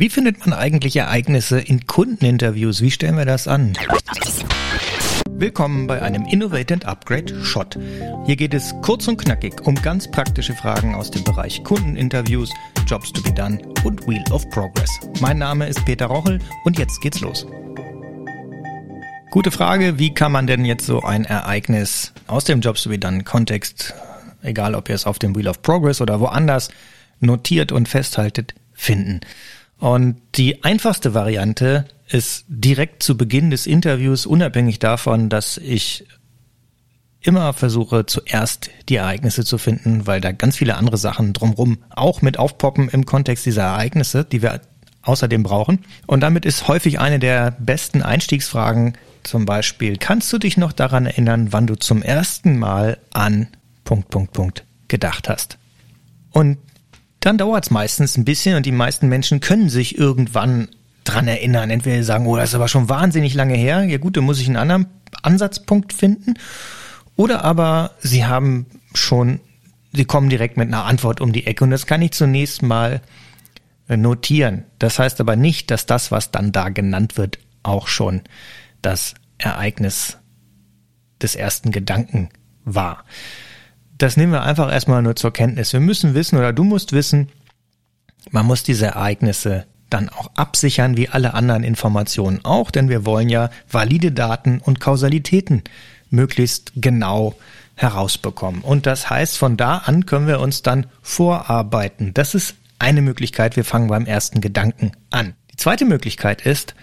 Wie findet man eigentlich Ereignisse in Kundeninterviews? Wie stellen wir das an? Willkommen bei einem Innovate and Upgrade Shot. Hier geht es kurz und knackig um ganz praktische Fragen aus dem Bereich Kundeninterviews, Jobs to be done und Wheel of Progress. Mein Name ist Peter Rochel und jetzt geht's los. Gute Frage, wie kann man denn jetzt so ein Ereignis aus dem Jobs to be done Kontext, egal ob ihr es auf dem Wheel of Progress oder woanders notiert und festhaltet, finden? Und die einfachste Variante ist direkt zu Beginn des Interviews, unabhängig davon, dass ich immer versuche, zuerst die Ereignisse zu finden, weil da ganz viele andere Sachen drumherum auch mit aufpoppen im Kontext dieser Ereignisse, die wir außerdem brauchen. Und damit ist häufig eine der besten Einstiegsfragen zum Beispiel, kannst du dich noch daran erinnern, wann du zum ersten Mal an Punkt, Punkt, Punkt gedacht hast? Und dann dauert es meistens ein bisschen und die meisten Menschen können sich irgendwann dran erinnern. Entweder sagen, oh, das ist aber schon wahnsinnig lange her. Ja gut, dann muss ich einen anderen Ansatzpunkt finden. Oder aber sie haben schon, sie kommen direkt mit einer Antwort um die Ecke und das kann ich zunächst mal äh, notieren. Das heißt aber nicht, dass das, was dann da genannt wird, auch schon das Ereignis des ersten Gedanken war das nehmen wir einfach erstmal nur zur Kenntnis. Wir müssen wissen oder du musst wissen, man muss diese Ereignisse dann auch absichern wie alle anderen Informationen auch, denn wir wollen ja valide Daten und Kausalitäten möglichst genau herausbekommen. Und das heißt, von da an können wir uns dann vorarbeiten. Das ist eine Möglichkeit, wir fangen beim ersten Gedanken an. Die zweite Möglichkeit ist,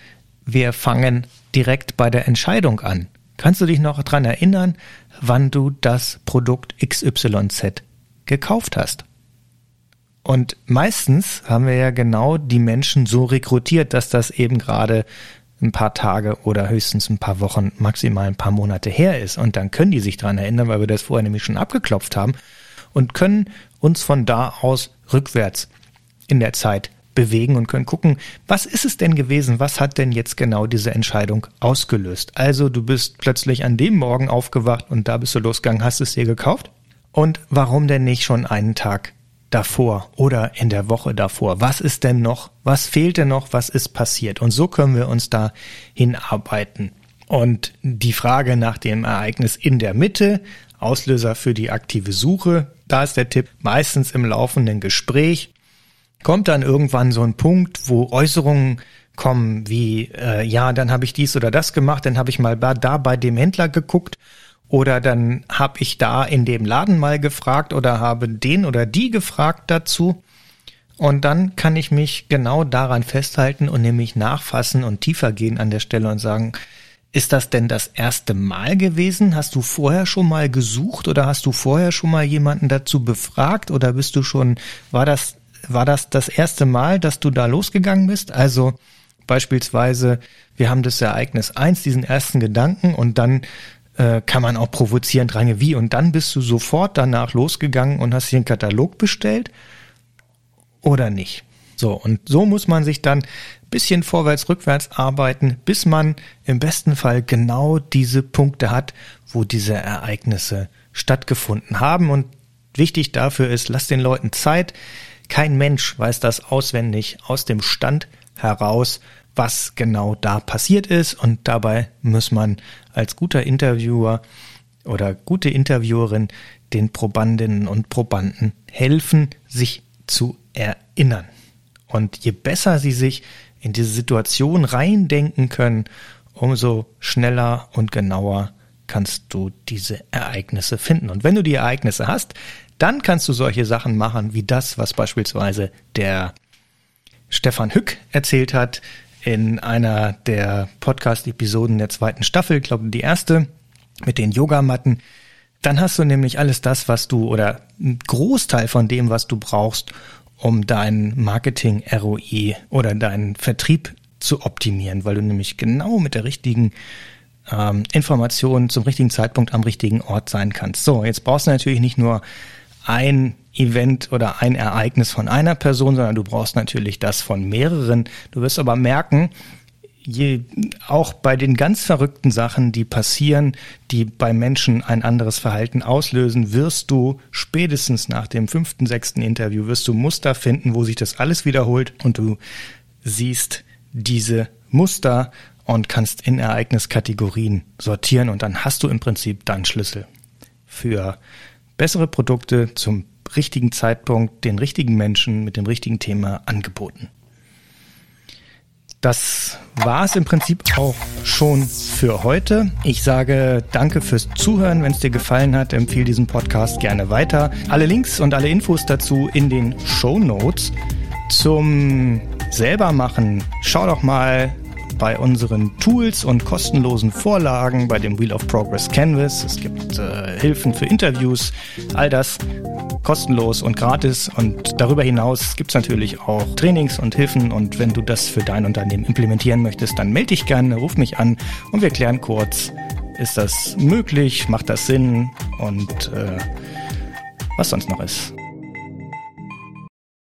wir fangen direkt bei der Entscheidung an. Kannst du dich noch dran erinnern, wann du das Produkt XYZ gekauft hast? Und meistens haben wir ja genau die Menschen so rekrutiert, dass das eben gerade ein paar Tage oder höchstens ein paar Wochen, maximal ein paar Monate her ist. Und dann können die sich dran erinnern, weil wir das vorher nämlich schon abgeklopft haben und können uns von da aus rückwärts in der Zeit bewegen und können gucken, was ist es denn gewesen? Was hat denn jetzt genau diese Entscheidung ausgelöst? Also du bist plötzlich an dem Morgen aufgewacht und da bist du losgegangen, hast es dir gekauft? Und warum denn nicht schon einen Tag davor oder in der Woche davor? Was ist denn noch? Was fehlt denn noch? Was ist passiert? Und so können wir uns da hinarbeiten. Und die Frage nach dem Ereignis in der Mitte, Auslöser für die aktive Suche, da ist der Tipp meistens im laufenden Gespräch kommt dann irgendwann so ein Punkt, wo Äußerungen kommen wie, äh, ja, dann habe ich dies oder das gemacht, dann habe ich mal da bei dem Händler geguckt oder dann habe ich da in dem Laden mal gefragt oder habe den oder die gefragt dazu. Und dann kann ich mich genau daran festhalten und nämlich nachfassen und tiefer gehen an der Stelle und sagen, ist das denn das erste Mal gewesen? Hast du vorher schon mal gesucht oder hast du vorher schon mal jemanden dazu befragt oder bist du schon, war das war das das erste Mal, dass du da losgegangen bist? Also beispielsweise, wir haben das Ereignis eins, diesen ersten Gedanken und dann äh, kann man auch provozierend rangehen, wie und dann bist du sofort danach losgegangen und hast dir einen Katalog bestellt oder nicht? So, und so muss man sich dann bisschen vorwärts, rückwärts arbeiten, bis man im besten Fall genau diese Punkte hat, wo diese Ereignisse stattgefunden haben. Und wichtig dafür ist, lass den Leuten Zeit. Kein Mensch weiß das auswendig aus dem Stand heraus, was genau da passiert ist. Und dabei muss man als guter Interviewer oder gute Interviewerin den Probandinnen und Probanden helfen, sich zu erinnern. Und je besser sie sich in diese Situation reindenken können, umso schneller und genauer kannst du diese Ereignisse finden. Und wenn du die Ereignisse hast, dann kannst du solche Sachen machen wie das, was beispielsweise der Stefan Hück erzählt hat in einer der Podcast-Episoden der zweiten Staffel, glaube die erste, mit den Yogamatten. Dann hast du nämlich alles das, was du oder ein Großteil von dem, was du brauchst, um dein Marketing-ROI oder deinen Vertrieb zu optimieren, weil du nämlich genau mit der richtigen ähm, Information zum richtigen Zeitpunkt am richtigen Ort sein kannst. So, jetzt brauchst du natürlich nicht nur ein Event oder ein Ereignis von einer Person, sondern du brauchst natürlich das von mehreren. Du wirst aber merken, je, auch bei den ganz verrückten Sachen, die passieren, die bei Menschen ein anderes Verhalten auslösen, wirst du spätestens nach dem fünften, sechsten Interview, wirst du Muster finden, wo sich das alles wiederholt und du siehst diese Muster und kannst in Ereigniskategorien sortieren und dann hast du im Prinzip deinen Schlüssel für bessere Produkte zum richtigen Zeitpunkt, den richtigen Menschen mit dem richtigen Thema angeboten. Das war es im Prinzip auch schon für heute. Ich sage danke fürs Zuhören. Wenn es dir gefallen hat, empfehle diesen Podcast gerne weiter. Alle Links und alle Infos dazu in den Show Notes. Zum selbermachen, schau doch mal bei unseren Tools und kostenlosen Vorlagen bei dem Wheel of Progress Canvas. Es gibt äh, Hilfen für Interviews, all das kostenlos und gratis. Und darüber hinaus gibt es natürlich auch Trainings und Hilfen. Und wenn du das für dein Unternehmen implementieren möchtest, dann melde dich gerne, ruf mich an und wir klären kurz, ist das möglich, macht das Sinn und äh, was sonst noch ist.